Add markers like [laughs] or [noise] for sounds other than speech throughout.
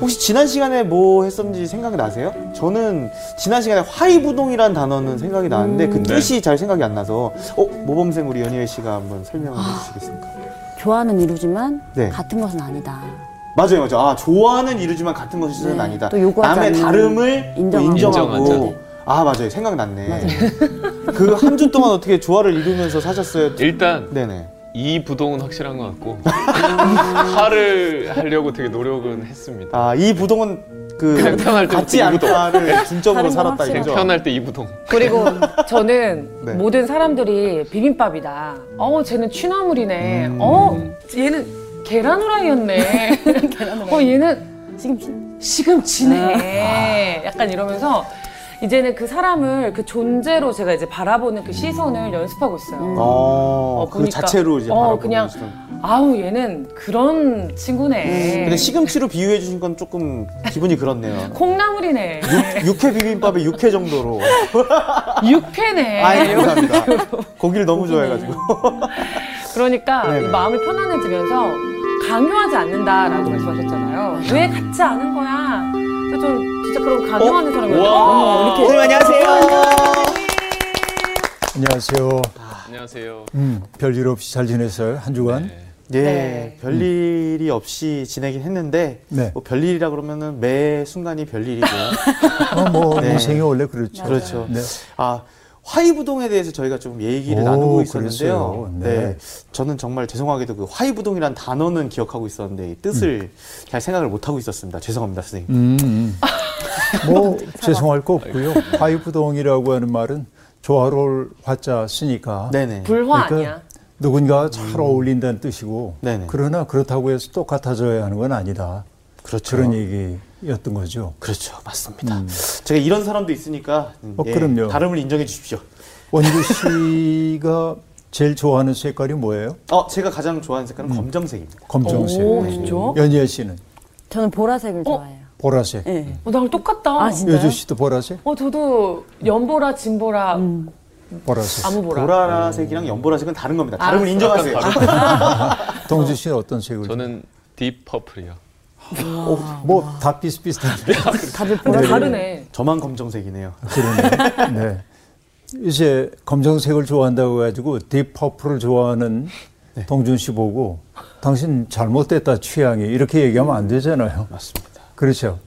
혹시 지난 시간에 뭐 했었는지 생각이 나세요? 저는 지난 시간에 화이부동이라는 단어는 생각이 나는데 그 음. 뜻이 잘 생각이 안 나서 어 모범생 우리 연희애 씨가 한번 설명을 해주시겠습니까? 좋아는 이루지만 네. 같은 것은 아니다. 맞아요, 맞아요. 아 좋아는 이루지만 같은 것은 네. 아니다. 또 요구하지 남의 않는 다름을 인정하고. 인정하고. 인정하죠. 아 맞아요, 생각났네. 그 한 주 동안 어떻게 조화를 이루면서 사셨어요? 일단 네네. 이 부동은 확실한 것 같고 [laughs] 화를 하려고 되게 노력은 했습니다. 아 이 부동은 그 그냥 편할 때 같지 이 부동. [laughs] 않다를 중점으로 다른 건 살았다. 이거죠. 편할 때이 부동. 그리고 저는 [laughs] 네. 모든 사람들이 비빔밥이다. 어, 쟤는 취나물이네. 음. 어, 얘는 계란 후라이였네. 어, 얘는 시금치. 시금치네. 약간 이러면서 이제는 그 사람을 그 존재로 제가 이제 바라보는 그 시선을 연습하고 있어요. 어, 어, 그 보니까. 자체로 이제 어, 바라보는 그냥 시선. 아우, 얘는 그런 친구네. 근데 시금치로 비유해 주신 건 조금 기분이 그렇네요. [laughs] 콩나물이네. 육회 비빔밥의 육회 정도로. [laughs] 육회네. 아이 감사합니다. [laughs] 고기를 너무 좋아해가지고. 그러니까 네네. 이 마음이 편안해지면서 강요하지 않는다라고 말씀하셨잖아요. 왜 같지 않은 거야? 좀 진짜 그런 강요하는 사람이 우와. 어, 이렇게 선생님 안녕하세요. 안녕하세요. 안녕하세요. 음, 별일 없이 잘 지냈어요? 한 주간? 네. 예, 네. 별일이 없이 지내긴 했는데 네. 뭐 별일이라 그러면은 매 순간이 별일이고. 어, 뭐 [laughs] 네. 인생이 원래 그렇죠. 그렇죠. 네. 아 화이부동에 대해서 저희가 좀 얘기를 오, 나누고 있었는데요. 그랬어요. 네. 저는 정말 죄송하게도 그 화이부동이란 단어는 기억하고 있었는데 이 뜻을 잘 생각을 못 하고 있었습니다. 죄송합니다, 선생님. 음, 음. 뭐 죄송할 거 없고요. 화이부동이라고 하는 말은 조화로울 화자 쓰니까 네네. 불화 그러니까 아니야? 누군가가 잘 어울린다는 뜻이고 네네. 그러나 그렇다고 해서 똑같아져야 하는 건 아니다. 그렇죠. 그런 얘기였던 거죠. 그렇죠, 맞습니다. 제가 이런 사람도 있으니까 음, 어, 그럼요. 다름을 인정해 주십시오. 원구 씨가 제일 좋아하는 색깔이 뭐예요? 어, 제가 가장 좋아하는 색깔은 검정색입니다. 검정색. 오, 네. 진짜? 연희애 씨는 저는 보라색을 좋아해요. 보라색. 네. 어, 나랑 똑같다. 아, 진짜요? 여주 씨도 보라색? 어, 저도 연보라, 진보라, 음. 보라색. 아무보라. 보라색이랑 연보라색은 다른 겁니다. 다름을 알았어. 인정하세요. [laughs] 동준 씨는 어떤 색을? 저는 deep purple이요. 뭐다 비슷비슷한데. 다들 보라색. 다르네. 저만 검정색이네요. 그러네. 네. 이제 검정색을 좋아한다고 해가지고 deep purple을 좋아하는 동준 씨 보고 당신 잘못됐다 취향이 이렇게 얘기하면 안 되잖아요. 맞습니다. 그렇죠.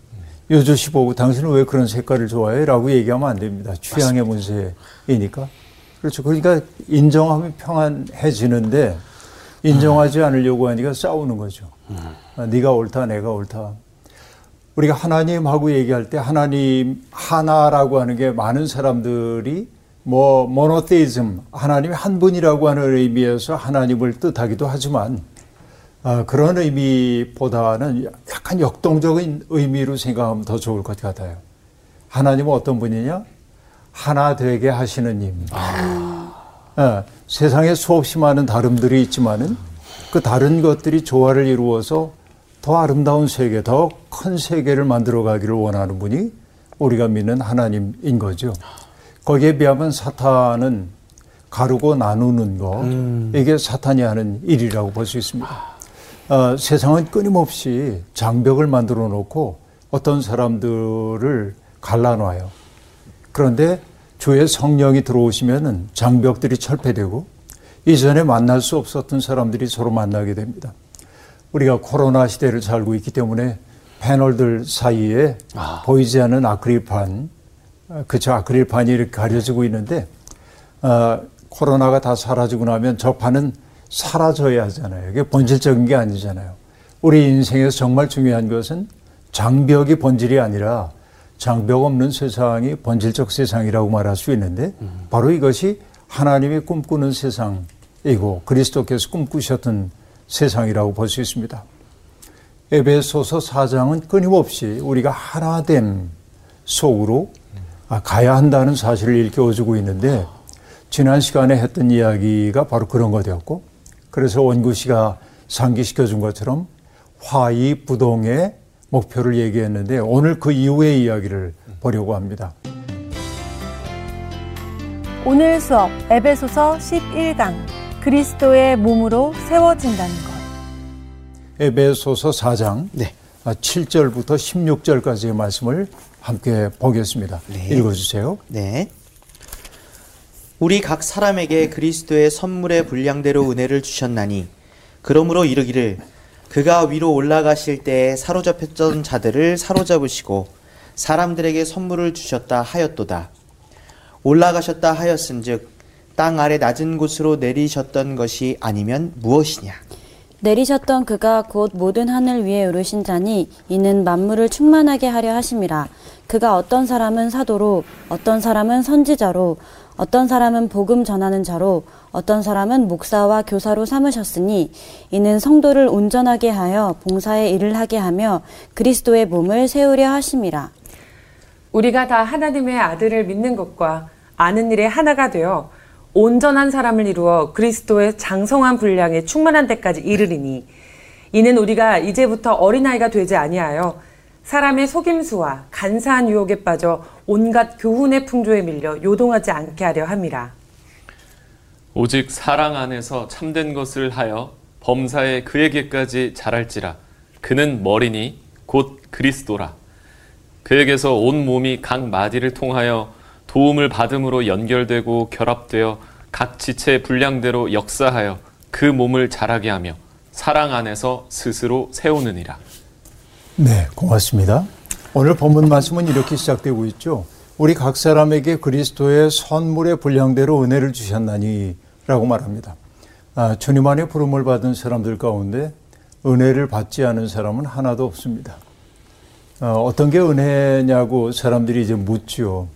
요조 씨 보고 당신은 왜 그런 색깔을 좋아해? 라고 얘기하면 안 됩니다. 취향의 문제이니까. 그렇죠. 그러니까 인정하면 평안해지는데 인정하지 않으려고 하니까 싸우는 거죠. 아, 네가 옳다, 내가 옳다. 우리가 하나님하고 얘기할 때 하나님 하나라고 하는 게 많은 사람들이 뭐 모노테이즘 하나님이 한 분이라고 하는 의미에서 하나님을 뜻하기도 하지만 아, 그런 의미보다는 약간 역동적인 의미로 생각하면 더 좋을 것 같아요. 하나님은 어떤 분이냐? 하나 되게 하시는 님. 예, 세상에 수없이 많은 다름들이 있지만은 그 다른 것들이 조화를 이루어서 더 아름다운 세계, 더 큰 세계를 만들어 가기를 원하는 분이 우리가 믿는 하나님인 거죠. 거기에 비하면 사탄은 가르고 나누는 거, 이게 사탄이 하는 일이라고 볼 수 있습니다. 어, 세상은 끊임없이 장벽을 만들어 놓고 어떤 사람들을 갈라놔요. 그런데 주의 성령이 들어오시면은 장벽들이 철폐되고 이전에 만날 수 없었던 사람들이 서로 만나게 됩니다. 우리가 코로나 시대를 살고 있기 때문에 패널들 사이에 보이지 않는 아크릴판, 어, 그저 아크릴판이 이렇게 가려지고 있는데 어, 코로나가 다 사라지고 나면 저 판은 사라져야 하잖아요. 이게 본질적인 게 아니잖아요. 우리 인생에서 정말 중요한 것은 장벽이 본질이 아니라 장벽 없는 세상이 본질적 세상이라고 말할 수 있는데 바로 이것이 하나님이 꿈꾸는 세상이고 그리스도께서 꿈꾸셨던 세상이라고 볼 수 있습니다. 에베소서 4장은 끊임없이 우리가 하나됨 속으로 아, 가야 한다는 사실을 일깨워주고 있는데 지난 시간에 했던 이야기가 바로 그런 거였고 그래서 원구 씨가 상기시켜 준 것처럼 화이 부동의 목표를 얘기했는데 오늘 그 이후의 이야기를 보려고 합니다. 오늘 수업 에베소서 11강 그리스도의 몸으로 세워진다는 것. 에베소서 4장 네. 7절부터 16절까지의 말씀을 함께 보겠습니다. 네. 읽어주세요. 네. 우리 각 사람에게 그리스도의 선물의 분량대로 은혜를 주셨나니 그러므로 이르기를 그가 위로 올라가실 때에 사로잡혔던 자들을 사로잡으시고 사람들에게 선물을 주셨다 하였도다. 올라가셨다 하였은즉 땅 아래 낮은 곳으로 내리셨던 것이 아니면 무엇이냐? 내리셨던 그가 곧 모든 하늘 위에 오르신 자니 이는 만물을 충만하게 하려 하심이라. 그가 어떤 사람은 사도로, 어떤 사람은 선지자로, 어떤 사람은 복음 전하는 자로, 어떤 사람은 목사와 교사로 삼으셨으니 이는 성도를 온전하게 하여 봉사의 일을 하게 하며 그리스도의 몸을 세우려 하심이라. 우리가 다 하나님의 아들을 믿는 것과 아는 일에 하나가 되어 온전한 사람을 이루어 그리스도의 장성한 분량에 충만한 데까지 이르리니 이는 우리가 이제부터 어린아이가 되지 아니하여 사람의 속임수와 간사한 유혹에 빠져 온갖 교훈의 풍조에 밀려 요동하지 않게 하려 함이라. 오직 사랑 안에서 참된 것을 하여 범사에 그에게까지 자랄지라 그는 머리니 곧 그리스도라 그에게서 온 몸이 각 마디를 통하여 도움을 받음으로 연결되고 결합되어 각 지체의 분량대로 역사하여 그 몸을 자라게 하며 사랑 안에서 스스로 세우느니라 네, 고맙습니다. 오늘 본문 말씀은 이렇게 시작되고 있죠. 우리 각 사람에게 그리스도의 선물의 분량대로 은혜를 주셨나니 라고 말합니다. 아, 주님 안에 부름을 받은 사람들 가운데 은혜를 받지 않은 사람은 하나도 없습니다. 어, 떤게 은혜냐고 사람들이 이제 묻죠.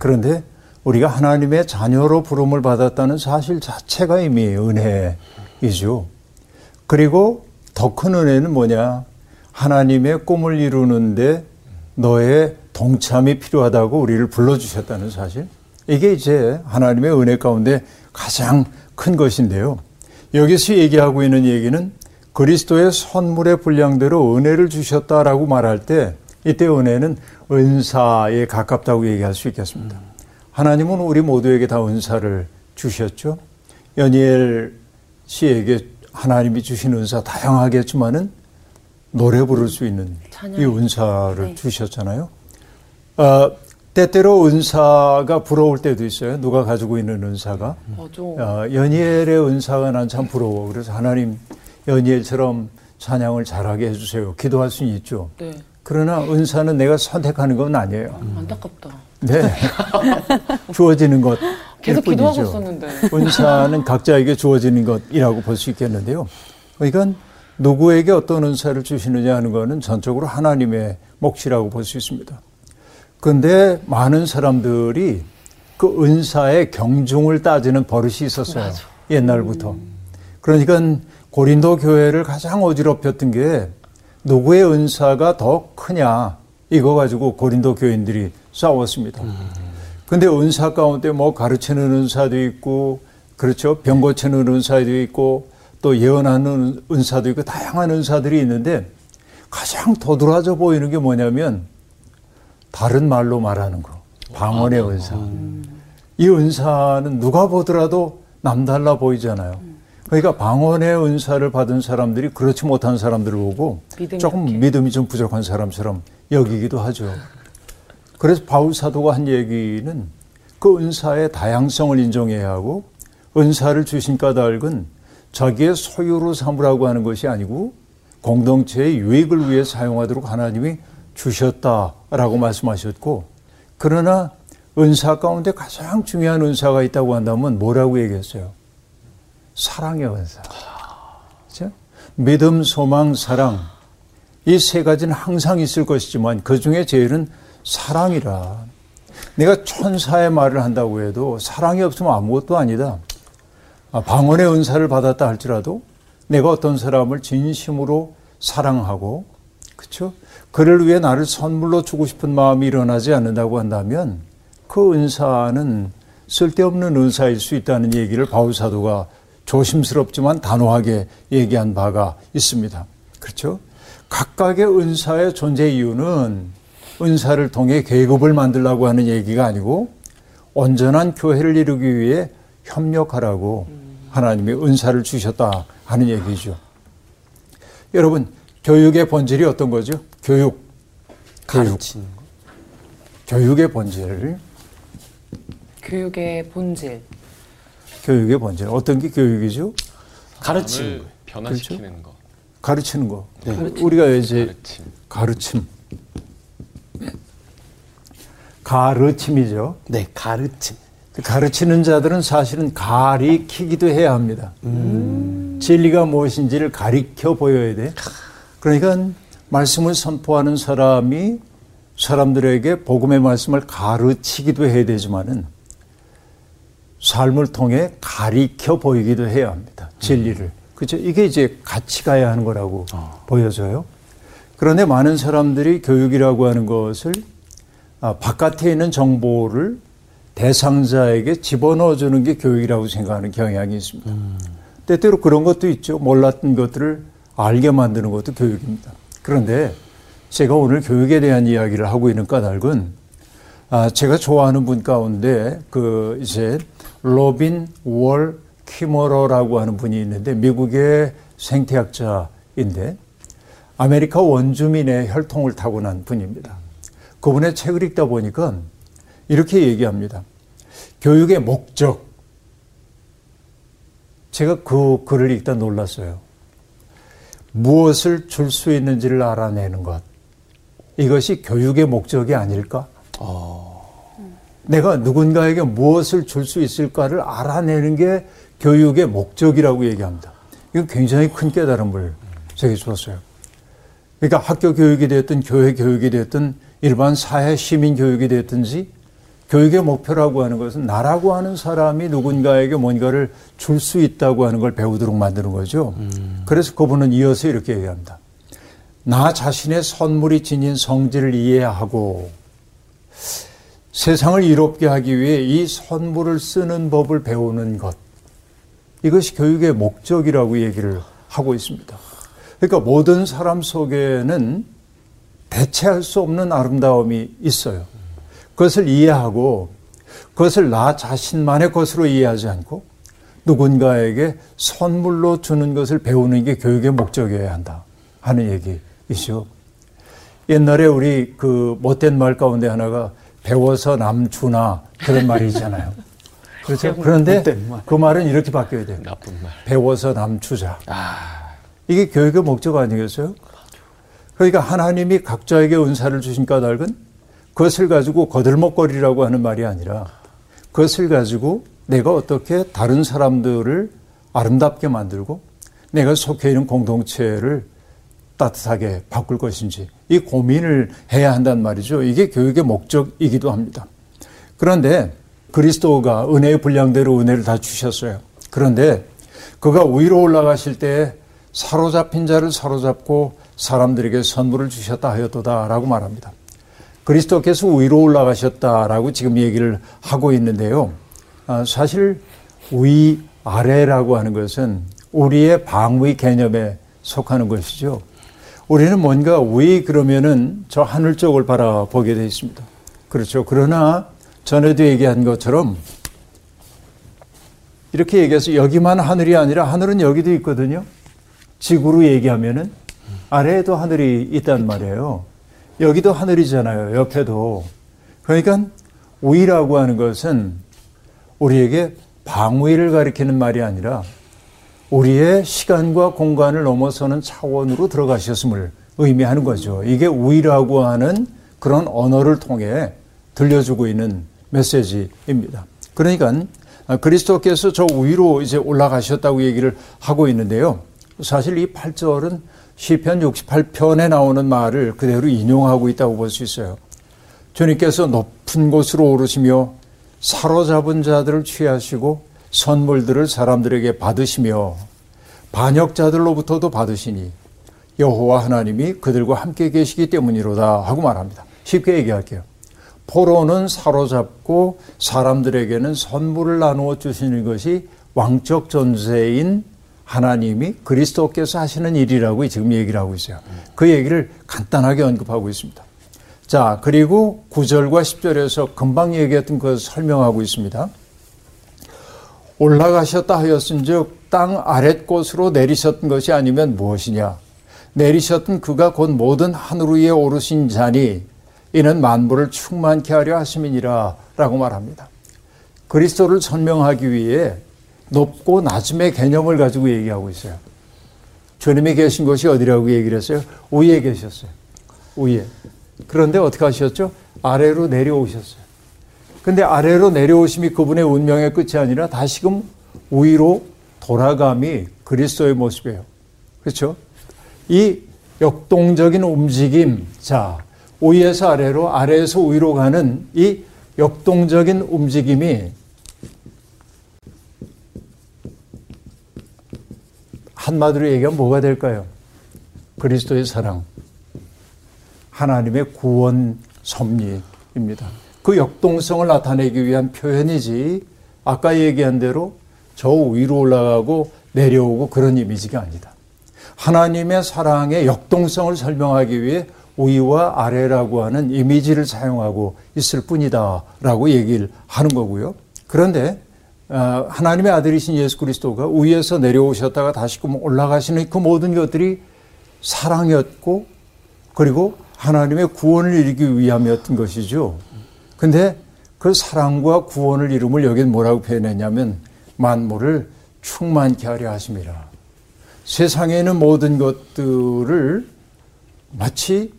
그런데 우리가 하나님의 자녀로 부름을 받았다는 사실 자체가 이미 은혜이죠. 그리고 더 큰 은혜는 뭐냐? 하나님의 꿈을 이루는데 너의 동참이 필요하다고 우리를 불러주셨다는 사실. 이게 이제 하나님의 은혜 가운데 가장 큰 것인데요. 여기서 얘기하고 있는 얘기는 그리스도의 선물의 분량대로 은혜를 주셨다라고 말할 때 이때 은혜는 은사에 가깝다고 얘기할 수 있겠습니다. 하나님은 우리 모두에게 다 은사를 주셨죠. 연이엘 씨에게 하나님이 주신 은사 다양하겠지만은 노래 부를 수 있는 이 은사를 네. 주셨잖아요. 어, 때때로 은사가 부러울 때도 있어요. 누가 가지고 있는 은사가. 어, 연예엘의 은사가 난 참 부러워. 그래서 하나님 연예엘처럼 찬양을 잘하게 해주세요. 기도할 수는 있죠. 네. 그러나 은사는 내가 선택하는 건 아니에요. 안타깝다. 네. [laughs] 주어지는 것. 계속 기도하고 있었는데. 은사는 각자에게 주어지는 것이라고 볼 수 있겠는데요. 그러니까 누구에게 어떤 은사를 주시느냐 하는 것은 전적으로 하나님의 몫이라고 볼 수 있습니다. 그런데 많은 사람들이 그 은사의 경중을 따지는 버릇이 있었어요. 옛날부터. 그러니까 고린도 교회를 가장 어지럽혔던 게 누구의 은사가 더 크냐 이거 가지고 고린도 교인들이 싸웠습니다. 근데 은사 가운데 뭐 가르치는 은사도 있고 그렇죠 병 고치는 은사도 있고 또 예언하는 은사도 있고 다양한 은사들이 있는데 가장 도드라져 보이는 게 뭐냐면 다른 말로 말하는 거 방언의 은사. 이 은사는 누가 보더라도 남달라 보이잖아요. 그러니까 방언의 은사를 받은 사람들이 그렇지 못한 사람들을 보고 조금 약해. 믿음이 좀 부족한 사람처럼 여기기도 하죠. 그래서 바울 사도가 한 얘기는 그 은사의 다양성을 인정해야 하고 은사를 주신 까닭은 자기의 소유로 삼으라고 하는 것이 아니고 공동체의 유익을 위해 사용하도록 하나님이 주셨다라고 말씀하셨고 그러나 은사 가운데 가장 중요한 은사가 있다고 한다면 뭐라고 얘기했어요? 사랑의 은사. 그죠? 믿음, 소망, 사랑. 이 세 가지는 항상 있을 것이지만 그 중에 제일은 사랑이라. 내가 천사의 말을 한다고 해도 사랑이 없으면 아무것도 아니다. 아, 방언의 은사를 받았다 할지라도 내가 어떤 사람을 진심으로 사랑하고 그렇죠? 그를 위해 나를 선물로 주고 싶은 마음이 일어나지 않는다고 한다면 그 은사는 쓸데없는 은사일 수 있다는 얘기를 바울 사도가 조심스럽지만 단호하게 얘기한 바가 있습니다. 그렇죠? 각각의 은사의 존재 이유는 은사를 통해 계급을 만들라고 하는 얘기가 아니고 온전한 교회를 이루기 위해 협력하라고 하나님이 은사를 주셨다 하는 얘기죠. 여러분 교육의 본질이 어떤 거죠? 교육. 가르치는 거. 교육의 본질. 교육의 본질. 교육의 본질. 어떤 게 교육이죠? 가르치는 거. 변화시키는 거. 가르치는 거. 네. 우리가 이제 가르침. 가르침. 가르침 이죠. 네, 가르침. 가르치는 자들은 사실은 가리키기도 해야 합니다. 진리가 무엇인지를 가리켜 보여야 돼. 그러니까 말씀을 선포하는 사람이 사람들에게 복음의 말씀을 가르치기도 해야 되지만은 삶을 통해 가리켜 보이기도 해야 합니다. 진리를. 그죠? 이게 이제 같이 가야 하는 거라고 보여져요. 그런데 많은 사람들이 교육이라고 하는 것을 아, 바깥에 있는 정보를 대상자에게 집어넣어 주는 게 교육이라고 생각하는 경향이 있습니다. 때때로 그런 것도 있죠. 몰랐던 것들을 알게 만드는 것도 교육입니다. 그런데 제가 오늘 교육에 대한 이야기를 하고 있는 까닭은 아, 제가 좋아하는 분 가운데 그 이제 로빈 월 키머러라고 하는 분이 있는데 미국의 생태학자인데 아메리카 원주민의 혈통을 타고난 분입니다. 그분의 책을 읽다 보니까 이렇게 얘기합니다. 교육의 목적. 제가 그 글을 읽다 놀랐어요. 무엇을 줄 수 있는지를 알아내는 것. 이것이 교육의 목적이 아닐까? 내가 누군가에게 무엇을 줄 수 있을까를 알아내는 게 교육의 목적이라고 얘기합니다. 이건 굉장히 큰 깨달음을 제게 주었어요. 그러니까 학교 교육이 됐든 교회 교육이 됐든 일반 사회 시민 교육이 됐든지 교육의 목표라고 하는 것은 나라고 하는 사람이 누군가에게 뭔가를 줄 수 있다고 하는 걸 배우도록 만드는 거죠. 그래서 그분은 이어서 이렇게 얘기합니다. 나 자신의 선물이 지닌 성질을 이해하고 세상을 이롭게 하기 위해 이 선물을 쓰는 법을 배우는 것. 이것이 교육의 목적이라고 얘기를 하고 있습니다. 그러니까 모든 사람 속에는 대체할 수 없는 아름다움이 있어요. 그것을 이해하고 그것을 나 자신만의 것으로 이해하지 않고 누군가에게 선물로 주는 것을 배우는 게 교육의 목적이어야 한다 하는 얘기이죠. 옛날에 우리 그 못된 말 가운데 하나가 배워서 남주나 그런 말이 있잖아요. [laughs] 그렇죠. 그런데 말. 그 말은 이렇게 바뀌어야 돼요. 나쁜 말. 배워서 남주자. 아, 이게 교육의 목적 아니겠어요? 그러니까 하나님이 각자에게 은사를 주신 까닭은 그것을 가지고 거들먹거리라고 하는 말이 아니라 그것을 가지고 내가 어떻게 다른 사람들을 아름답게 만들고 내가 속해 있는 공동체를 따뜻하게 바꿀 것인지 이 고민을 해야 한단 말이죠. 이게 교육의 목적이기도 합니다. 그런데 그리스도가 은혜의 분량대로 은혜를 다 주셨어요. 그런데 그가 위로 올라가실 때 사로잡힌 자를 사로잡고 사람들에게 선물을 주셨다 하였도다라고 말합니다. 그리스도께서 위로 올라가셨다라고 지금 얘기를 하고 있는데요. 아, 사실 위 아래라고 하는 것은 우리의 방위 개념에 속하는 것이죠. 우리는 뭔가 위 그러면은 저 하늘 쪽을 바라보게 되어 있습니다. 그렇죠. 그러나 전에도 얘기한 것처럼 이렇게 얘기해서 여기만 하늘이 아니라 하늘은 여기도 있거든요. 지구로 얘기하면은 아래에도 하늘이 있단 말이에요. 여기도 하늘이잖아요. 옆에도. 그러니까 위라고 하는 것은 우리에게 방위를 가리키는 말이 아니라 우리의 시간과 공간을 넘어서는 차원으로 들어가셨음을 의미하는 거죠. 이게 위라고 하는 그런 언어를 통해 들려주고 있는 메시지입니다. 그러니까 그리스도께서 저 위로 이제 올라가셨다고 얘기를 하고 있는데요. 사실 이 8절은 시편 68편에 나오는 말을 그대로 인용하고 있다고 볼 수 있어요. 주님께서 높은 곳으로 오르시며 사로잡은 자들을 취하시고 선물들을 사람들에게 받으시며 반역자들로부터도 받으시니 여호와 하나님이 그들과 함께 계시기 때문이로다 하고 말합니다. 쉽게 얘기할게요. 포로는 사로잡고 사람들에게는 선물을 나누어 주시는 것이 왕적 존재인 하나님이 그리스도께서 하시는 일이라고 지금 얘기를 하고 있어요. 그 얘기를 간단하게 언급하고 있습니다. 자, 그리고 9절과 10절에서 금방 얘기했던 것을 설명하고 있습니다. 올라가셨다 하였은즉 땅 아랫곳으로 내리셨던 것이 아니면 무엇이냐? 내리셨던 그가 곧 모든 하늘 위에 오르신 자니 이는 만물을 충만케 하려 하심이니라 라고 말합니다. 그리스도를 설명하기 위해 높고 낮음의 개념을 가지고 얘기하고 있어요. 주님이 계신 곳이 어디라고 얘기를 했어요? 위에 계셨어요. 위에. 그런데 어떻게 하셨죠? 아래로 내려오셨어요. 근데 아래로 내려오심이 그분의 운명의 끝이 아니라 다시금 위로 돌아감이 그리스도의 모습이에요. 그렇죠? 이 역동적인 움직임, 자, 위에서 아래로, 아래에서 위로 가는 이 역동적인 움직임이 한마디로 얘기하면 뭐가 될까요? 그리스도의 사랑, 하나님의 구원 섭리입니다. 그 역동성을 나타내기 위한 표현이지 아까 얘기한 대로 저 위로 올라가고 내려오고 그런 이미지가 아니다. 하나님의 사랑의 역동성을 설명하기 위해 위와 아래라고 하는 이미지를 사용하고 있을 뿐이다라고 얘기를 하는 거고요. 그런데 어, 하나님의 아들이신 예수 그리스도가 위에서 내려오셨다가 다시금 올라가시는 그 모든 것들이 사랑이었고 그리고 하나님의 구원을 이루기 위함이었던 것이죠. 근데 그 사랑과 구원을 이름을 여기 뭐라고 표현했냐면 만물을 충만케 하려 하심이라. 세상에 있는 모든 것들을 마치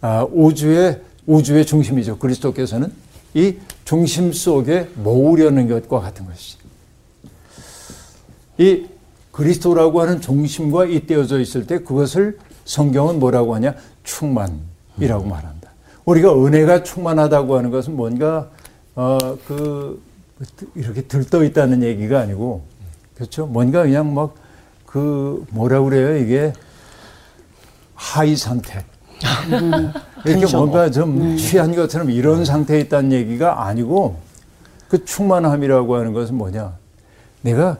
아, 우주의 우주의 중심이죠. 그리스도께서는 이 중심 속에 모으려는 것과 같은 것이죠. 이 그리스도라고 하는 중심과 잇대어져 있을 때 그것을 성경은 뭐라고 하냐? 충만이라고 말한다. 우리가 은혜가 충만하다고 하는 것은 뭔가 어 그 이렇게 들떠 있다는 얘기가 아니고 그렇죠? 뭔가 그냥 막 그 뭐라 그래요 이게 하이 상태. 이렇게 뭔가 좀 취한 것처럼 이런 상태에 있다는 얘기가 아니고 그 충만함이라고 하는 것은 뭐냐? 내가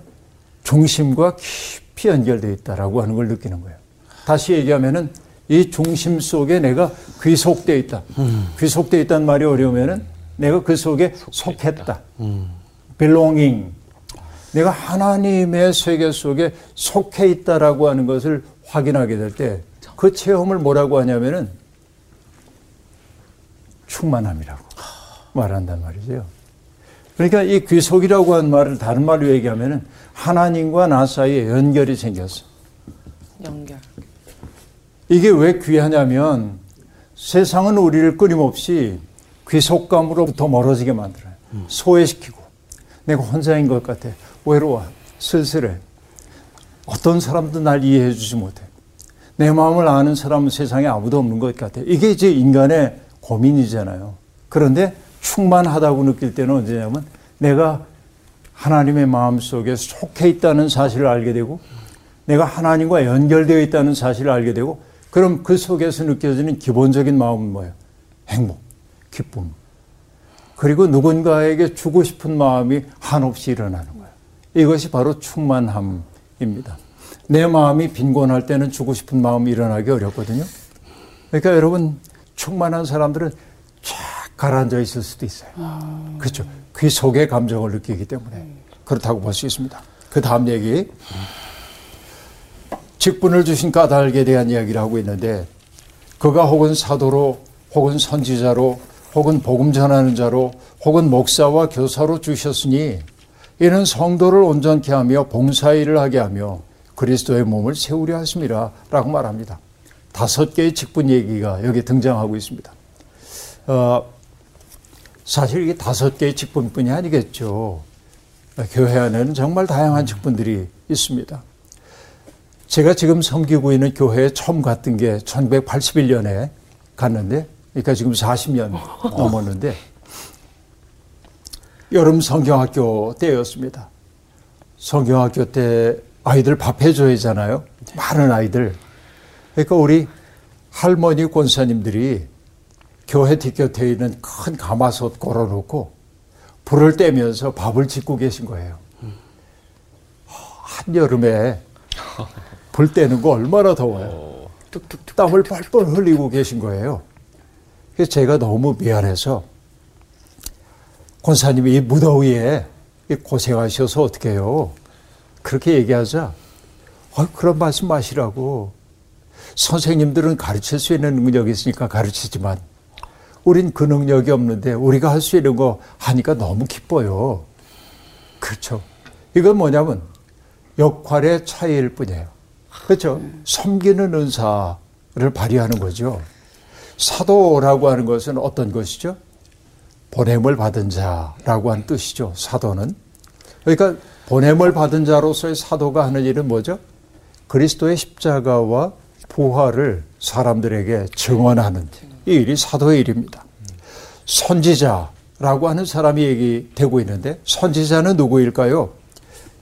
중심과 깊이 연결되어 있다라고 하는 걸 느끼는 거예요. 다시 얘기하면은 이 중심 속에 내가 귀속되어 있다. 음. 귀속되어 있다는 말이 어려우면은 내가 그 속에 속했다. 음. belonging. 내가 하나님의 세계 속에 속해 있다라고 하는 것을 확인하게 될 때 그 체험을 뭐라고 하냐면은 충만함이라고 말한단 말이죠. 그러니까 이 귀속이라고 하는 말을 다른 말로 얘기하면은 하나님과 나 사이에 연결이 생겼어. 연결. 이게 왜 귀하냐면 세상은 우리를 끊임없이 귀속감으로부터 멀어지게 만들어요. 소외시키고 내가 혼자인 것 같아. 외로워. 쓸쓸해. 어떤 사람도 날 이해해 주지 못해. 내 마음을 아는 사람은 세상에 아무도 없는 것 같아. 이게 이제 인간의 고민이잖아요. 그런데 충만하다고 느낄 때는 언제냐면 내가 하나님의 마음 속에 속해 있다는 사실을 알게 되고 내가 하나님과 연결되어 있다는 사실을 알게 되고 그럼 그 속에서 느껴지는 기본적인 마음은 뭐예요? 행복, 기쁨. 그리고 누군가에게 주고 싶은 마음이 한없이 일어나는 거예요. 이것이 바로 충만함입니다. 내 마음이 빈곤할 때는 주고 싶은 마음이 일어나기 어렵거든요. 그러니까 여러분 충만한 사람들은 쫙 가라앉아 있을 수도 있어요. 아... 그렇죠. 그 속의 감정을 느끼기 때문에 그렇다고 볼 수 있습니다. 그 다음 얘기. 직분을 주신 까닭에 대한 이야기를 하고 있는데 그가 혹은 사도로 혹은 선지자로 혹은 복음 전하는 자로 혹은 목사와 교사로 주셨으니 이는 성도를 온전케 하며 봉사일을 하게 하며 그리스도의 몸을 세우려 하심이라 라고 말합니다. 다섯 개의 직분 얘기가 여기 등장하고 있습니다. 어, 사실 이게 다섯 개의 직분뿐이 아니겠죠. 교회 안에는 정말 다양한 직분들이 있습니다. 제가 지금 섬기고 있는 교회에 처음 갔던 게 1981년에 갔는데, 그러니까 지금 40년 [laughs] 넘었는데, 여름 성경학교 때였습니다. 성경학교 때 아이들 밥 해줘야 하잖아요. 많은 아이들. 그러니까 우리 할머니 권사님들이 교회 뒷곁에 있는 큰 가마솥 걸어놓고 불을 떼면서 밥을 짓고 계신 거예요. 한여름에 [laughs] 불 떼는 거 얼마나 더워요. 뚝뚝뚝 땀을 뻘뻘 흘리고 계신 거예요. 그래서 제가 너무 미안해서 권사님이 이 무더위에 고생하셔서 어떻게 해요. 그렇게 얘기하자. 어, 그런 말씀 마시라고. 선생님들은 가르칠 수 있는 능력이 있으니까 가르치지만 우린 그 능력이 없는데 우리가 할 수 있는 거 하니까 너무 기뻐요. 그렇죠. 이건 뭐냐면 역할의 차이일 뿐이에요. 그렇죠. 섬기는 은사를 발휘하는 거죠. 사도라고 하는 것은 어떤 것이죠? 보냄을 받은 자라고 하는 뜻이죠. 사도는. 그러니까 보냄을 받은 자로서의 사도가 하는 일은 뭐죠? 그리스도의 십자가와 부활을 사람들에게 증언하는 이 일이 사도의 일입니다. 선지자라고 하는 사람이 얘기되고 있는데 선지자는 누구일까요?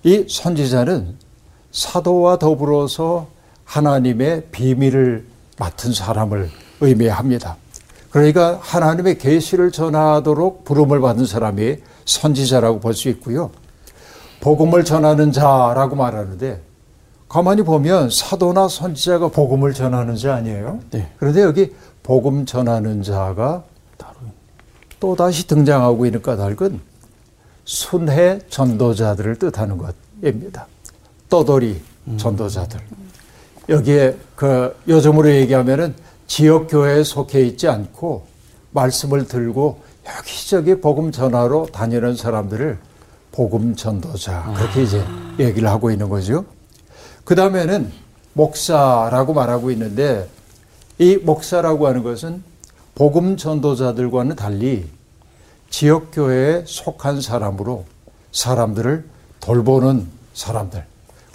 이 선지자는 사도와 더불어서 하나님의 비밀을 맡은 사람을 의미합니다. 그러니까 하나님의 계시를 전하도록 부름을 받은 사람이 선지자라고 볼 수 있고요. 복음을 전하는 자라고 말하는데 가만히 보면 사도나 선지자가 복음을 전하는 자 아니에요? 네. 그런데 여기 복음 전하는 자가 또 다시 등장하고 있는 까닭은 순회 전도자들을 뜻하는 것입니다. 떠돌이 전도자들. 여기에 그 요즘으로 얘기하면은 지역 교회에 속해 있지 않고 말씀을 들고 여기저기 복음 전하러 다니는 사람들을 복음 전도자 그렇게 이제 얘기를 하고 있는 거죠. 그 다음에는 목사라고 말하고 있는데 이 목사라고 하는 것은 복음 전도자들과는 달리 지역 교회에 속한 사람으로 사람들을 돌보는 사람들,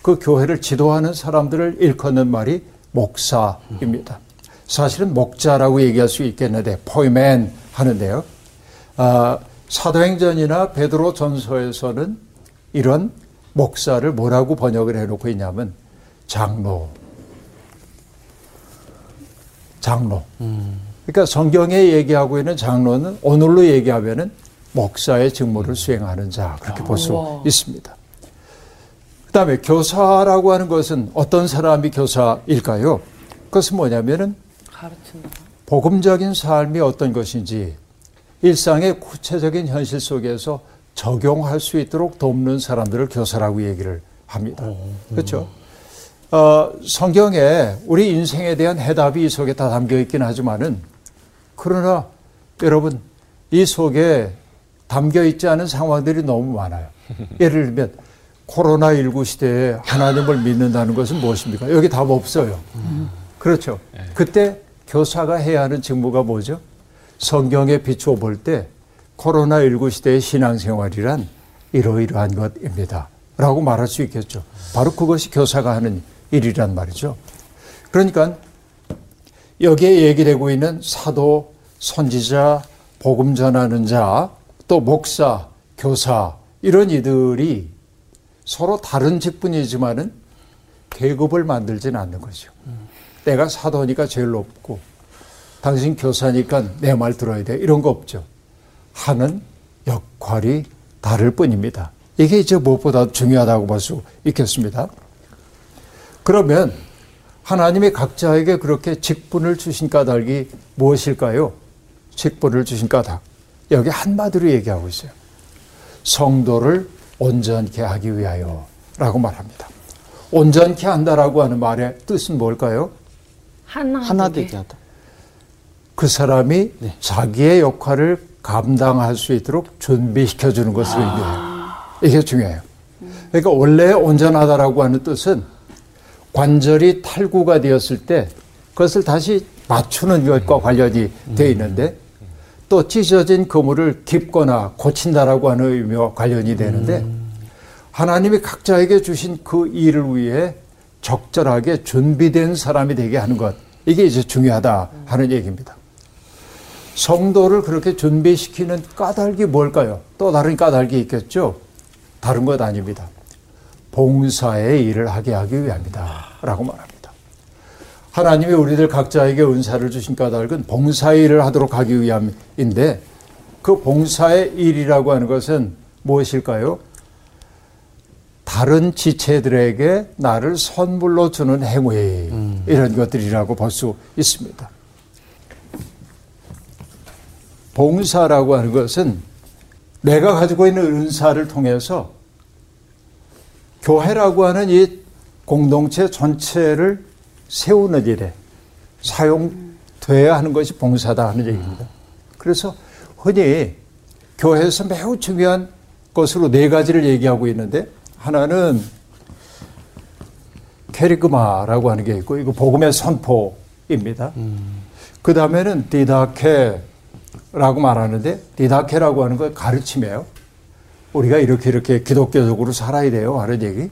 그 교회를 지도하는 사람들을 일컫는 말이 목사입니다. 사실은 목자라고 얘기할 수 있겠는데 포이맨 하는데요. 아, 사도행전이나 베드로 전서에서는 이런 목사를 뭐라고 번역을 해놓고 있냐면 장로, 장로. 그러니까 성경에 얘기하고 있는 장로는 오늘로 얘기하면은 목사의 직무를 수행하는 자 그렇게 볼 수 있습니다. 그다음에 교사라고 하는 것은 어떤 사람이 교사일까요? 그것은 뭐냐면은 가르친다. 복음적인 삶이 어떤 것인지 일상의 구체적인 현실 속에서 적용할 수 있도록 돕는 사람들을 교사라고 얘기를 합니다. 그렇죠? 어, 성경에 우리 인생에 대한 해답이 이 속에 다 담겨 있긴 하지만은 그러나 여러분 이 속에 담겨 있지 않은 상황들이 너무 많아요. 예를 들면 코로나19 시대에 하나님을 믿는다는 것은 무엇입니까? 여기 답 없어요. 그렇죠. 그때 교사가 해야 하는 직무가 뭐죠? 성경에 비추어 볼 때 코로나19 시대의 신앙생활이란 이러이러한 것입니다. 라고 말할 수 있겠죠. 바로 그것이 교사가 하는 일이란 말이죠. 그러니까 여기에 얘기되고 있는 사도, 선지자, 복음 전하는 자, 또 목사, 교사 이런 이들이 서로 다른 직분이지만은 계급을 만들지는 않는 거죠. 내가 사도니까 제일 높고 당신 교사니까 내 말 들어야 돼 이런 거 없죠. 하는 역할이 다를 뿐입니다. 이게 이제 무엇보다 중요하다고 볼 수 있겠습니다. 그러면 하나님이 각자에게 그렇게 직분을 주신 까닭이 무엇일까요? 직분을 주신 까닭. 여기 한마디로 얘기하고 있어요. 성도를 온전케 하기 위하여 라고 말합니다. 온전케 한다라고 하는 말의 뜻은 뭘까요? 하나, 하나 되게. 하다. 그 사람이 자기의 역할을 감당할 수 있도록 준비시켜 주는 것을 의미해요. 이게 중요해요. 그러니까 원래 온전하다라고 하는 뜻은 관절이 탈구가 되었을 때 그것을 다시 맞추는 것과 관련이 되어 있는데 또 찢어진 그물을 깊거나 고친다라고 하는 의미와 관련이 되는데 하나님이 각자에게 주신 그 일을 위해 적절하게 준비된 사람이 되게 하는 것 이게 이제 중요하다 하는 얘기입니다. 성도를 그렇게 준비시키는 까닭이 뭘까요? 또 다른 까닭이 있겠죠? 다른 것 아닙니다. 봉사의 일을 하게 하기 위함이다. 라고 말합니다. 하나님이 우리들 각자에게 은사를 주신 까닭은 봉사의 일을 하도록 하기 위함인데 그 봉사의 일이라고 하는 것은 무엇일까요? 다른 지체들에게 나를 선물로 주는 행위 이런 것들이라고 볼 수 있습니다. 봉사라고 하는 것은 내가 가지고 있는 은사를 통해서 교회라고 하는 이 공동체 전체를 세우는 일에 사용돼야 하는 것이 봉사다 하는 얘기입니다. 그래서 흔히 교회에서 매우 중요한 것으로 네 가지를 얘기하고 있는데 하나는 캐리그마라고 하는 게 있고 이거 복음의 선포입니다. 그 다음에는 디다케라고 말하는데 디다케라고 하는 건 가르침이에요. 우리가 이렇게 이렇게 기독교적으로 살아야 돼요 하는 얘기.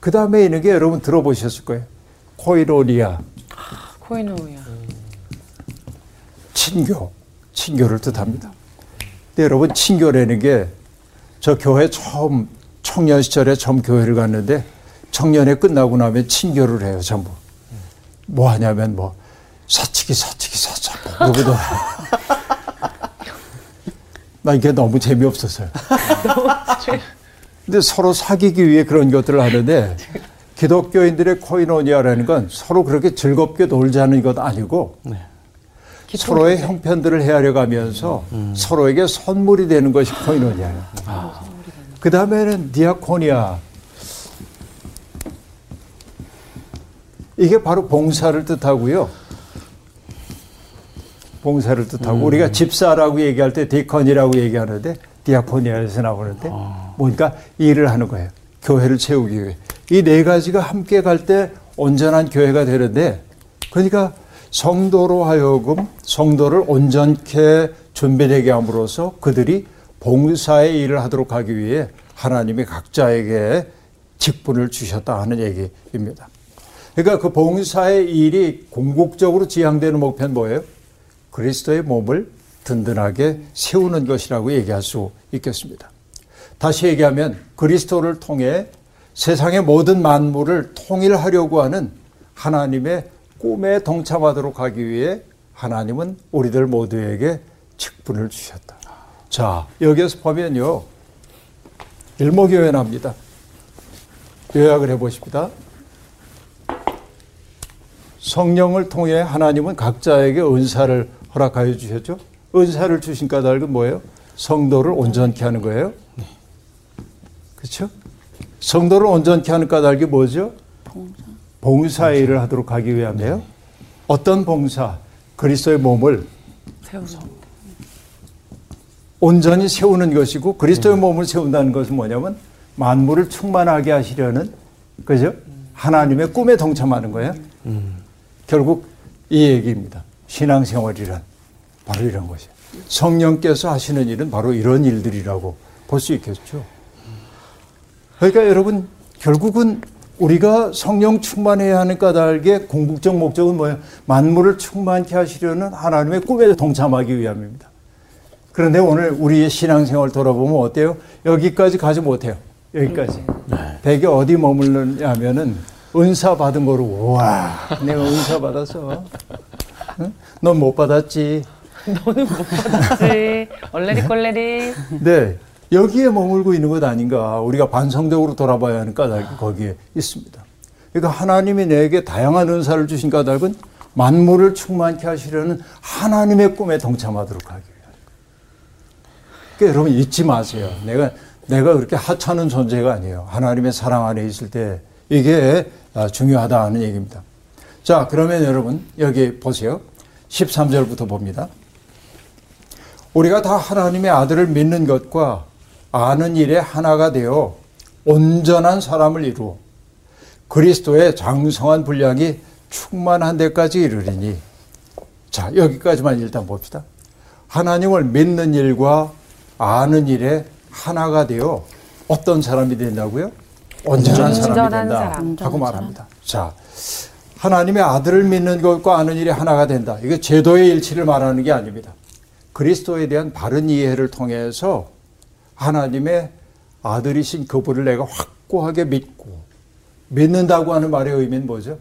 그 다음에 있는 게 여러분 들어보셨을 거예요. 코이로니아 코이노야. 친교, 친교를 뜻합니다. 근데 여러분 친교라는 게 저 교회 처음 청년 시절에 처음 교회를 갔는데 청년회 끝나고 나면 친교를 해요 전부. 뭐 하냐면 뭐 사치기 사치기 사차 누구도 [laughs] 나 이게 너무 재미없었어요. [laughs] 근데 서로 사귀기 위해 그런 것들을 하는데 기독교인들의 코이노니아라는 건 서로 그렇게 즐겁게 놀자는 것 아니고 서로의 형편들을 헤아려 가면서 서로에게 선물이 되는 것이 코이노니아예요. 그 다음에는 디아코니아. 이게 바로 봉사를 뜻하고요. 봉사를 뜻하고 우리가 집사라고 얘기할 때 디컨이라고 얘기하는데 디아코니아에서 나오는데 뭔가 일을 하는 거예요. 교회를 채우기 위해. 이 네 가지가 함께 갈 때 온전한 교회가 되는데 그러니까 성도로 하여금 성도를 온전케 준비되게 함으로써 그들이 봉사의 일을 하도록 하기 위해 하나님이 각자에게 직분을 주셨다 하는 얘기입니다. 그러니까 그 봉사의 일이 궁극적으로 지향되는 목표는 뭐예요? 그리스도의 몸을 든든하게 세우는 것이라고 얘기할 수 있겠습니다. 다시 얘기하면 그리스도를 통해 세상의 모든 만물을 통일하려고 하는 하나님의 꿈에 동참하도록 하기 위해 하나님은 우리들 모두에게 직분을 주셨다. 자, 여기에서 보면요. 일목요연합니다. 요약을 해보십니다. 성령을 통해 하나님은 각자에게 은사를 허락하여 주셨죠. 은사를 주신 까닭은 뭐예요? 성도를 온전케 하는 거예요. 그렇죠? 성도를 온전케 하는 까닭이 뭐죠? 봉사. 의 일을 하도록 하기 위함이에요. 어떤 봉사? 그리스도의 몸을 세우는. 온전히 세우는 것이고 그리스도의 몸을 세운다는 것은 뭐냐면 만물을 충만하게 하시려는 그죠? 하나님의 꿈에 동참하는 거예요. 결국 이 얘기입니다. 신앙생활이란 바로 이런 것이에요. 성령께서 하시는 일은 바로 이런 일들이라고 볼 수 있겠죠. 그러니까 여러분 결국은 우리가 성령 충만해야 하는 까닭의 궁극적 목적은 뭐예요? 만물을 충만케 하시려는 하나님의 꿈에 동참하기 위함입니다. 그런데 오늘 우리의 신앙생활 돌아보면 어때요? 여기까지 가지 못해요. 여기까지. 대개 어디 머물느냐면은 은사 받은 거로 와 내가 은사 받았어. 응? 넌못 받았지. [laughs] 너는 못 받았지. 얼레리 꼴레리. 네. 여기에 머물고 있는 것 아닌가. 우리가 반성적으로 돌아봐야 하는 까닭이 거기에 있습니다. 그러니까 하나님이 내게 다양한 은사를 주신 까닭은 만물을 충만케 하시려는 하나님의 꿈에 동참하도록 하기 위하여. 그러니까 여러분 잊지 마세요. 내가 내가 그렇게 하찮은 존재가 아니에요. 하나님의 사랑 안에 있을 때 이게 중요하다 하는 얘기입니다. 자, 그러면 여러분 여기 보세요. 13절부터 봅니다. 우리가 다 하나님의 아들을 믿는 것과 아는 일에 하나가 되어 온전한 사람을 이루어 그리스도의 장성한 분량이 충만한 데까지 이르리니 자 여기까지만 일단 봅시다. 하나님을 믿는 일과 아는 일에 하나가 되어 어떤 사람이 된다고요? 온전한 사람이 된다 사람. 하고 말합니다. 자 하나님의 아들을 믿는 것과 아는 일이 하나가 된다. 이게 제도의 일치를 말하는 게 아닙니다. 그리스도에 대한 바른 이해를 통해서 하나님의 아들이신 그분을 내가 확고하게 믿고 믿는다고 하는 말의 의미는 뭐죠?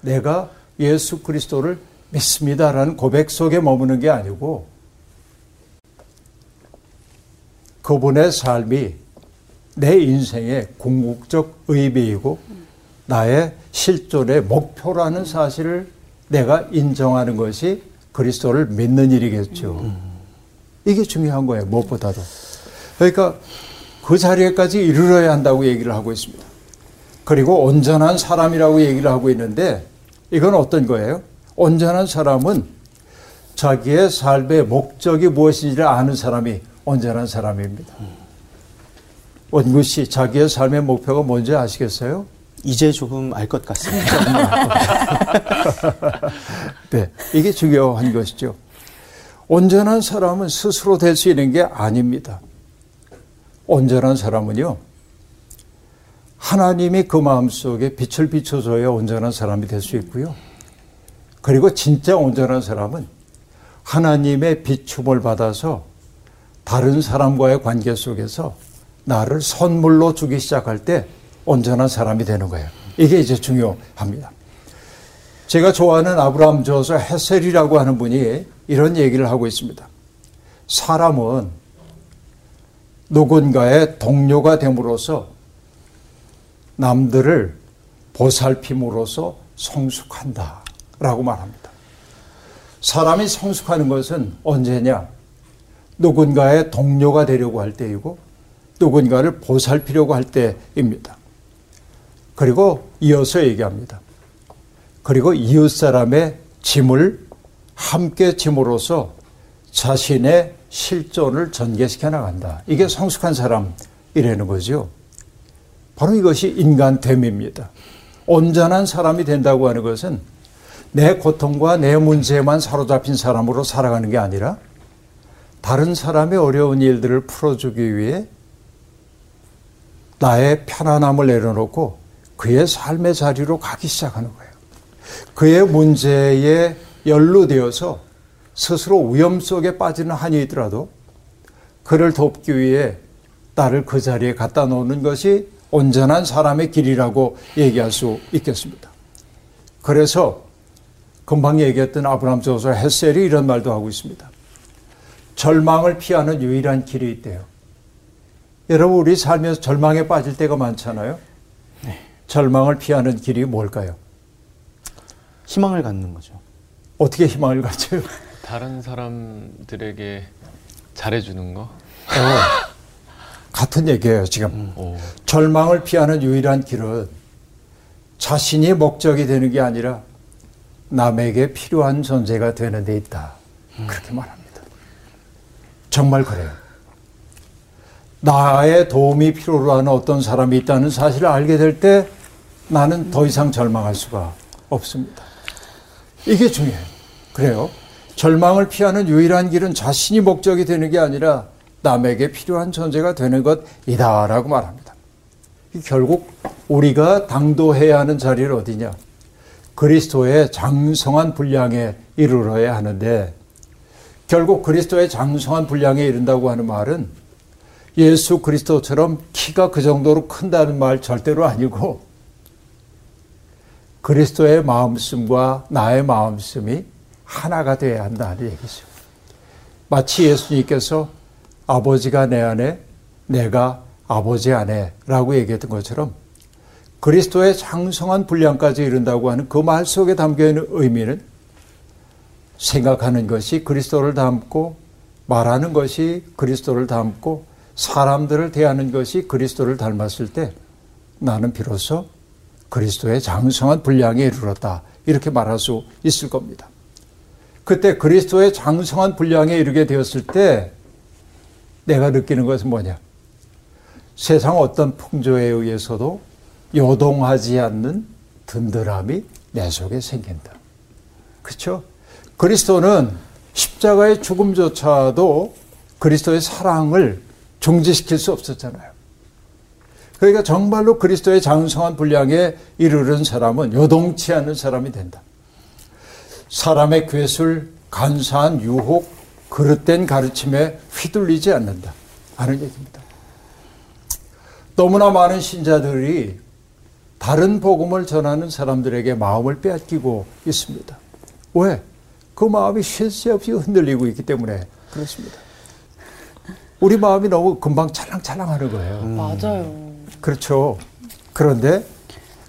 내가 예수 그리스도를 믿습니다라는 고백 속에 머무는 게 아니고 그분의 삶이 내 인생의 궁극적 의미이고 나의 실존의 목표라는 사실을 내가 인정하는 것이 그리스도를 믿는 일이겠죠. 이게 중요한 거예요. 무엇보다도. 그러니까 그 자리에까지 이르러야 한다고 얘기를 하고 있습니다. 그리고 온전한 사람이라고 얘기를 하고 있는데 이건 어떤 거예요? 온전한 사람은 자기의 삶의 목적이 무엇인지를 아는 사람이 온전한 사람입니다. 원구 씨, 자기의 삶의 목표가 뭔지 아시겠어요? 이제 조금 알 것 같습니다. [laughs] 네, 이게 중요한 것이죠. 온전한 사람은 스스로 될 수 있는 게 아닙니다. 온전한 사람은요, 하나님이 그 마음 속에 빛을 비춰줘야 온전한 사람이 될 수 있고요. 그리고 진짜 온전한 사람은 하나님의 비춤을 받아서 다른 사람과의 관계 속에서 나를 선물로 주기 시작할 때 온전한 사람이 되는 거예요. 이게 이제 중요합니다. 제가 좋아하는 아브라함 저서 헤셀이라고 하는 분이 이런 얘기를 하고 있습니다. 사람은 누군가의 동료가 됨으로써 남들을 보살핌으로써 성숙한다. 라고 말합니다. 사람이 성숙하는 것은 언제냐? 누군가의 동료가 되려고 할 때이고 누군가를 보살피려고 할 때입니다. 그리고 이어서 얘기합니다. 그리고 이웃 사람의 짐을 함께 짐으로써 자신의 실존을 전개시켜 나간다. 이게 성숙한 사람이라는 거죠. 바로 이것이 인간됨입니다. 온전한 사람이 된다고 하는 것은 내 고통과 내 문제에만 사로잡힌 사람으로 살아가는 게 아니라 다른 사람의 어려운 일들을 풀어주기 위해 나의 편안함을 내려놓고 그의 삶의 자리로 가기 시작하는 거예요. 그의 문제에 연루되어서 스스로 위험 속에 빠지는 한이 있더라도 그를 돕기 위해 나를 그 자리에 갖다 놓는 것이 온전한 사람의 길이라고 얘기할 수 있겠습니다. 그래서 금방 얘기했던 아브라함 조서 헬셀이 이런 말도 하고 있습니다. 절망을 피하는 유일한 길이 있대요. 여러분 우리 살면서 절망에 빠질 때가 많잖아요. 네. 절망을 피하는 길이 뭘까요? 희망을 갖는 거죠. 어떻게 희망을 [laughs] 갖죠? 다른 사람들에게 잘해주는 거? 어, 같은 얘기예요 지금. 음. 절망을 피하는 유일한 길은 자신이 목적이 되는 게 아니라 남에게 필요한 존재가 되는 데 있다. 그렇게 말합니다. 정말 그래요. 나의 도움이 필요로 하는 어떤 사람이 있다는 사실을 알게 될 때 나는 더 이상 절망할 수가 없습니다. 이게 중요해요. 그래요. 절망을 피하는 유일한 길은 자신이 목적이 되는 게 아니라 남에게 필요한 존재가 되는 것이다라고 말합니다. 결국 우리가 당도해야 하는 자리는 어디냐? 그리스도의 장성한 분량에 이르러야 하는데 결국 그리스도의 장성한 분량에 이른다고 하는 말은 예수 그리스도처럼 키가 그 정도로 큰다는 말 절대로 아니고 그리스도의 마음씀과 나의 마음씀이 하나가 되어야 한다는 얘기죠. 마치 예수님께서 아버지가 내 안에 내가 아버지 안에 라고 얘기했던 것처럼 그리스도의 장성한 분량까지 이른다고 하는 그 말 속에 담겨 있는 의미는 생각하는 것이 그리스도를 담고 말하는 것이 그리스도를 담고 사람들을 대하는 것이 그리스도를 닮았을 때 나는 비로소 그리스도의 장성한 분량에 이르렀다. 이렇게 말할 수 있을 겁니다. 그때 그리스도의 장성한 분량에 이르게 되었을 때 내가 느끼는 것은 뭐냐? 세상 어떤 풍조에 의해서도 요동하지 않는 든든함이 내 속에 생긴다. 그렇죠? 그리스도는 십자가의 죽음조차도 그리스도의 사랑을 중지시킬 수 없었잖아요. 그러니까 정말로 그리스도의 장성한 분량에 이르는 사람은 요동치 않는 사람이 된다. 사람의 괴술, 간사한 유혹, 그릇된 가르침에 휘둘리지 않는다. 하는 얘기입니다. 너무나 많은 신자들이 다른 복음을 전하는 사람들에게 마음을 빼앗기고 있습니다. 왜? 그 마음이 쉴 새 없이 흔들리고 있기 때문에 그렇습니다. 우리 마음이 너무 금방 찰랑찰랑 하는 거예요. 음. 맞아요. 그렇죠. 그런데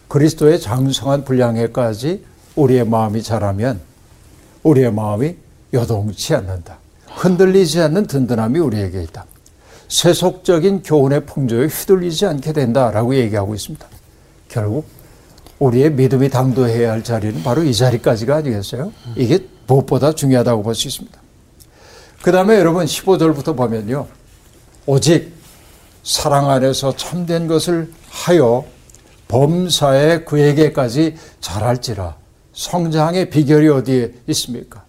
그리스도의 장성한 분량에까지 우리의 마음이 자라면 우리의 마음이 여동치 않는다. 흔들리지 않는 든든함이 우리에게 있다. 세속적인 교훈의 풍조에 휘둘리지 않게 된다라고 얘기하고 있습니다. 결국 우리의 믿음이 당도해야 할 자리는 바로 이 자리까지가 아니겠어요? 이게 무엇보다 중요하다고 볼 수 있습니다. 그 다음에 여러분 15절부터 보면요. 오직 사랑 안에서 참된 것을 하여 범사에 그에게까지 잘할지라 성장의 비결이 어디에 있습니까?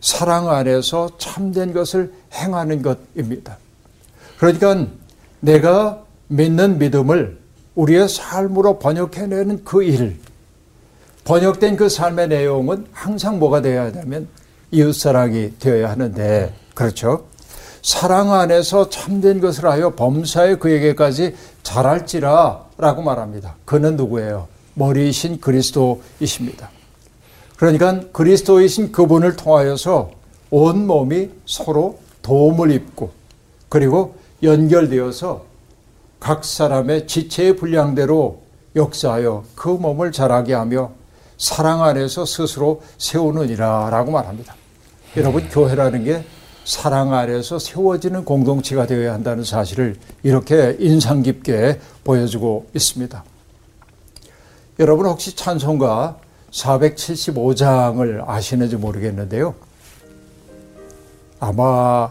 사랑 안에서 참된 것을 행하는 것입니다. 그러니까 내가 믿는 믿음을 우리의 삶으로 번역해내는 그 일, 번역된 그 삶의 내용은 항상 뭐가 되어야 하냐면 이웃사랑이 되어야 하는데, 그렇죠? 사랑 안에서 참된 것을 하여 범사에 그에게까지 잘할지라 라고 말합니다. 그는 누구예요? 머리이신 그리스도이십니다. 그러니까 그리스도이신 그분을 통하여서 온 몸이 서로 도움을 입고 그리고 연결되어서 각 사람의 지체의 분량대로 역사하여 그 몸을 자라게 하며 사랑 안에서 스스로 세우느니라 라고 말합니다. 여러분, 교회라는 게 사랑 아래서 세워지는 공동체가 되어야 한다는 사실을 이렇게 인상 깊게 보여주고 있습니다. 여러분 혹시 찬송가 475장을 아시는지 모르겠는데요. 아마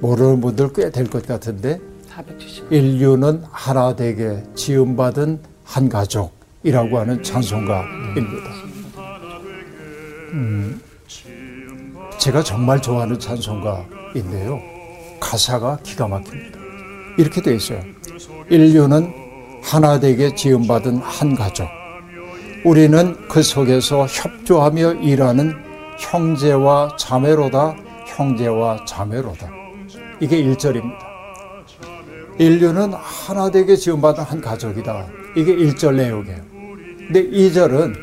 모르는 분들 꽤 될 것 같은데 470. 인류는 하나 되게 지음받은 한 가족이라고 하는 찬송가입니다. 음, 제가 정말 좋아하는 찬송가인데요. 가사가 기가 막힙니다. 이렇게 되어 있어요. 인류는 하나 되게 지음받은 한 가족. 우리는 그 속에서 협조하며 일하는 형제와 자매로다, 형제와 자매로다. 이게 1절입니다. 인류는 하나 되게 지음받은 한 가족이다. 이게 1절 내용이에요. 근데 2절은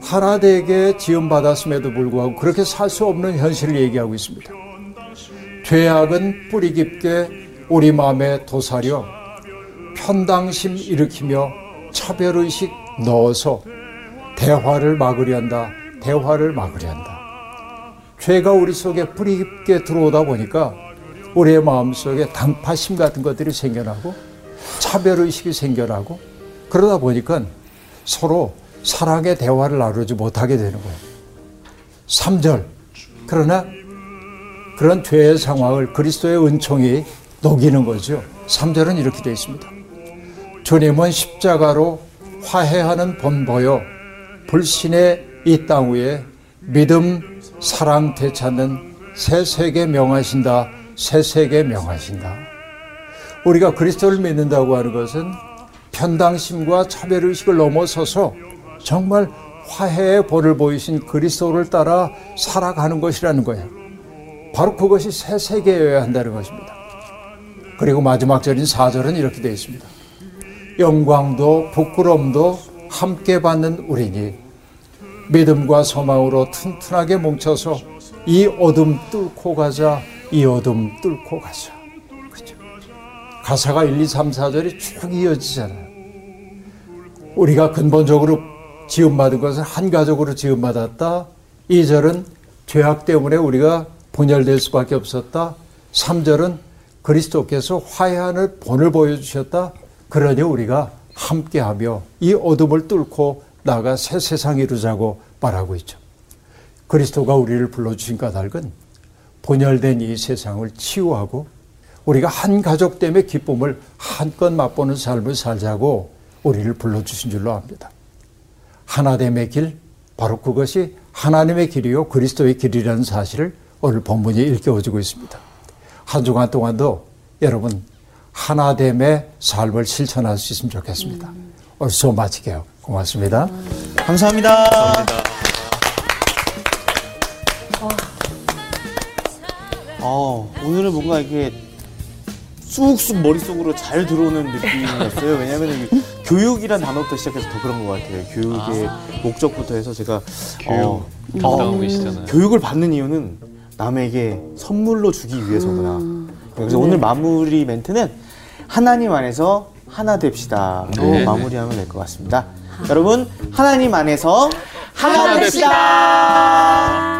하나 되게 지음받았음에도 불구하고 그렇게 살 수 없는 현실을 얘기하고 있습니다. 죄악은 뿌리 깊게 우리 마음에 도사려 편당심 일으키며 차별의식 넣어서 대화를 막으려 한다. 대화를 막으려 한다. 죄가 우리 속에 뿌리 깊게 들어오다 보니까 우리의 마음속에 당파심 같은 것들이 생겨나고 차별의식이 생겨나고 그러다 보니까 서로 사랑의 대화를 나누지 못하게 되는 거예요. 3절. 그러나 그런 죄의 상황을 그리스도의 은총이 녹이는 거죠. 3절은 이렇게 되어 있습니다. 주님은 십자가로 화해하는 본보여 불신의 이 땅 위에 믿음, 사랑 되찾는 새 세계 명하신다. 새 세계 명하신다. 우리가 그리스도를 믿는다고 하는 것은 편당심과 차별의식을 넘어서서 정말 화해의 본을 보이신 그리스도를 따라 살아가는 것이라는 거예요. 바로 그것이 새 세계여야 한다는 것입니다. 그리고 마지막 절인 4절은 이렇게 되어 있습니다. 영광도 부끄러움도 함께 받는 우리니 믿음과 소망으로 튼튼하게 뭉쳐서 이 어둠 뚫고 가자, 이 어둠 뚫고 가자. 그죠? 가사가 1, 2, 3, 4절이 쭉 이어지잖아요. 우리가 근본적으로 지음받은 것은 한 가족으로 지음받았다. 2절은 죄악 때문에 우리가 분열될 수밖에 없었다. 3절은 그리스도께서 화해하는 본을 보여주셨다. 그러니 우리가 함께하며 이 어둠을 뚫고 나가 새 세상 이루자고 말하고 있죠. 그리스도가 우리를 불러주신 까닭은 분열된 이 세상을 치유하고 우리가 한 가족 때문에 기쁨을 한껏 맛보는 삶을 살자고 우리를 불러주신 줄로 압니다. 하나됨의 길, 바로 그것이 하나님의 길이요 그리스도의 길이라는 사실을 오늘 본문이 일깨워주고 있습니다. 한 주간 동안도 여러분 하나됨의 삶을 실천할 수 있으면 좋겠습니다. 오늘 수업 마치게요. 고맙습니다. 감사합니다. 감사합니다. 어, 오늘은 뭔가 이게 쑥쑥 머릿속으로 잘 들어오는 느낌이었어요. 왜냐하면 교육이란 단어부터 시작해서 더 그런 것 같아요. 교육의 목적부터 해서 제가 교육 어, 계시잖아요. 교육을 받는 이유는 남에게 선물로 주기 위해서구나. 그래서 오늘 마무리 멘트는 하나님 안에서 하나 됩시다로 네. 마무리하면 될 것 같습니다. 여러분 하나님 안에서 하나, 하나 됩시다.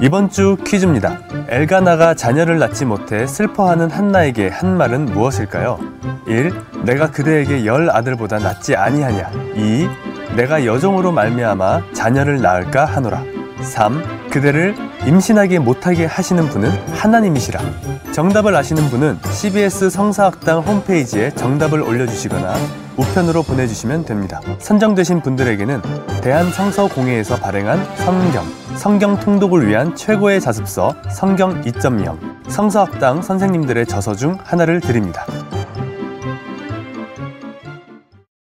이번 주 퀴즈입니다. 엘가나가 자녀를 낳지 못해 슬퍼하는 한나에게 한 말은 무엇일까요? 1. 내가 그대에게 열 아들보다 낫지 아니하냐. 2. 내가 여종으로 말미암아 자녀를 낳을까 하노라. 3. 그대를 임신하게 못하게 하시는 분은 하나님이시라. 정답을 아시는 분은 CBS 성사학당 홈페이지에 정답을 올려주시거나 우편으로 보내주시면 됩니다. 선정되신 분들에게는 대한성서공회에서 발행한 성경, 성경 통독을 위한 최고의 자습서 성경 2.0, 성서학당 선생님들의 저서 중 하나를 드립니다.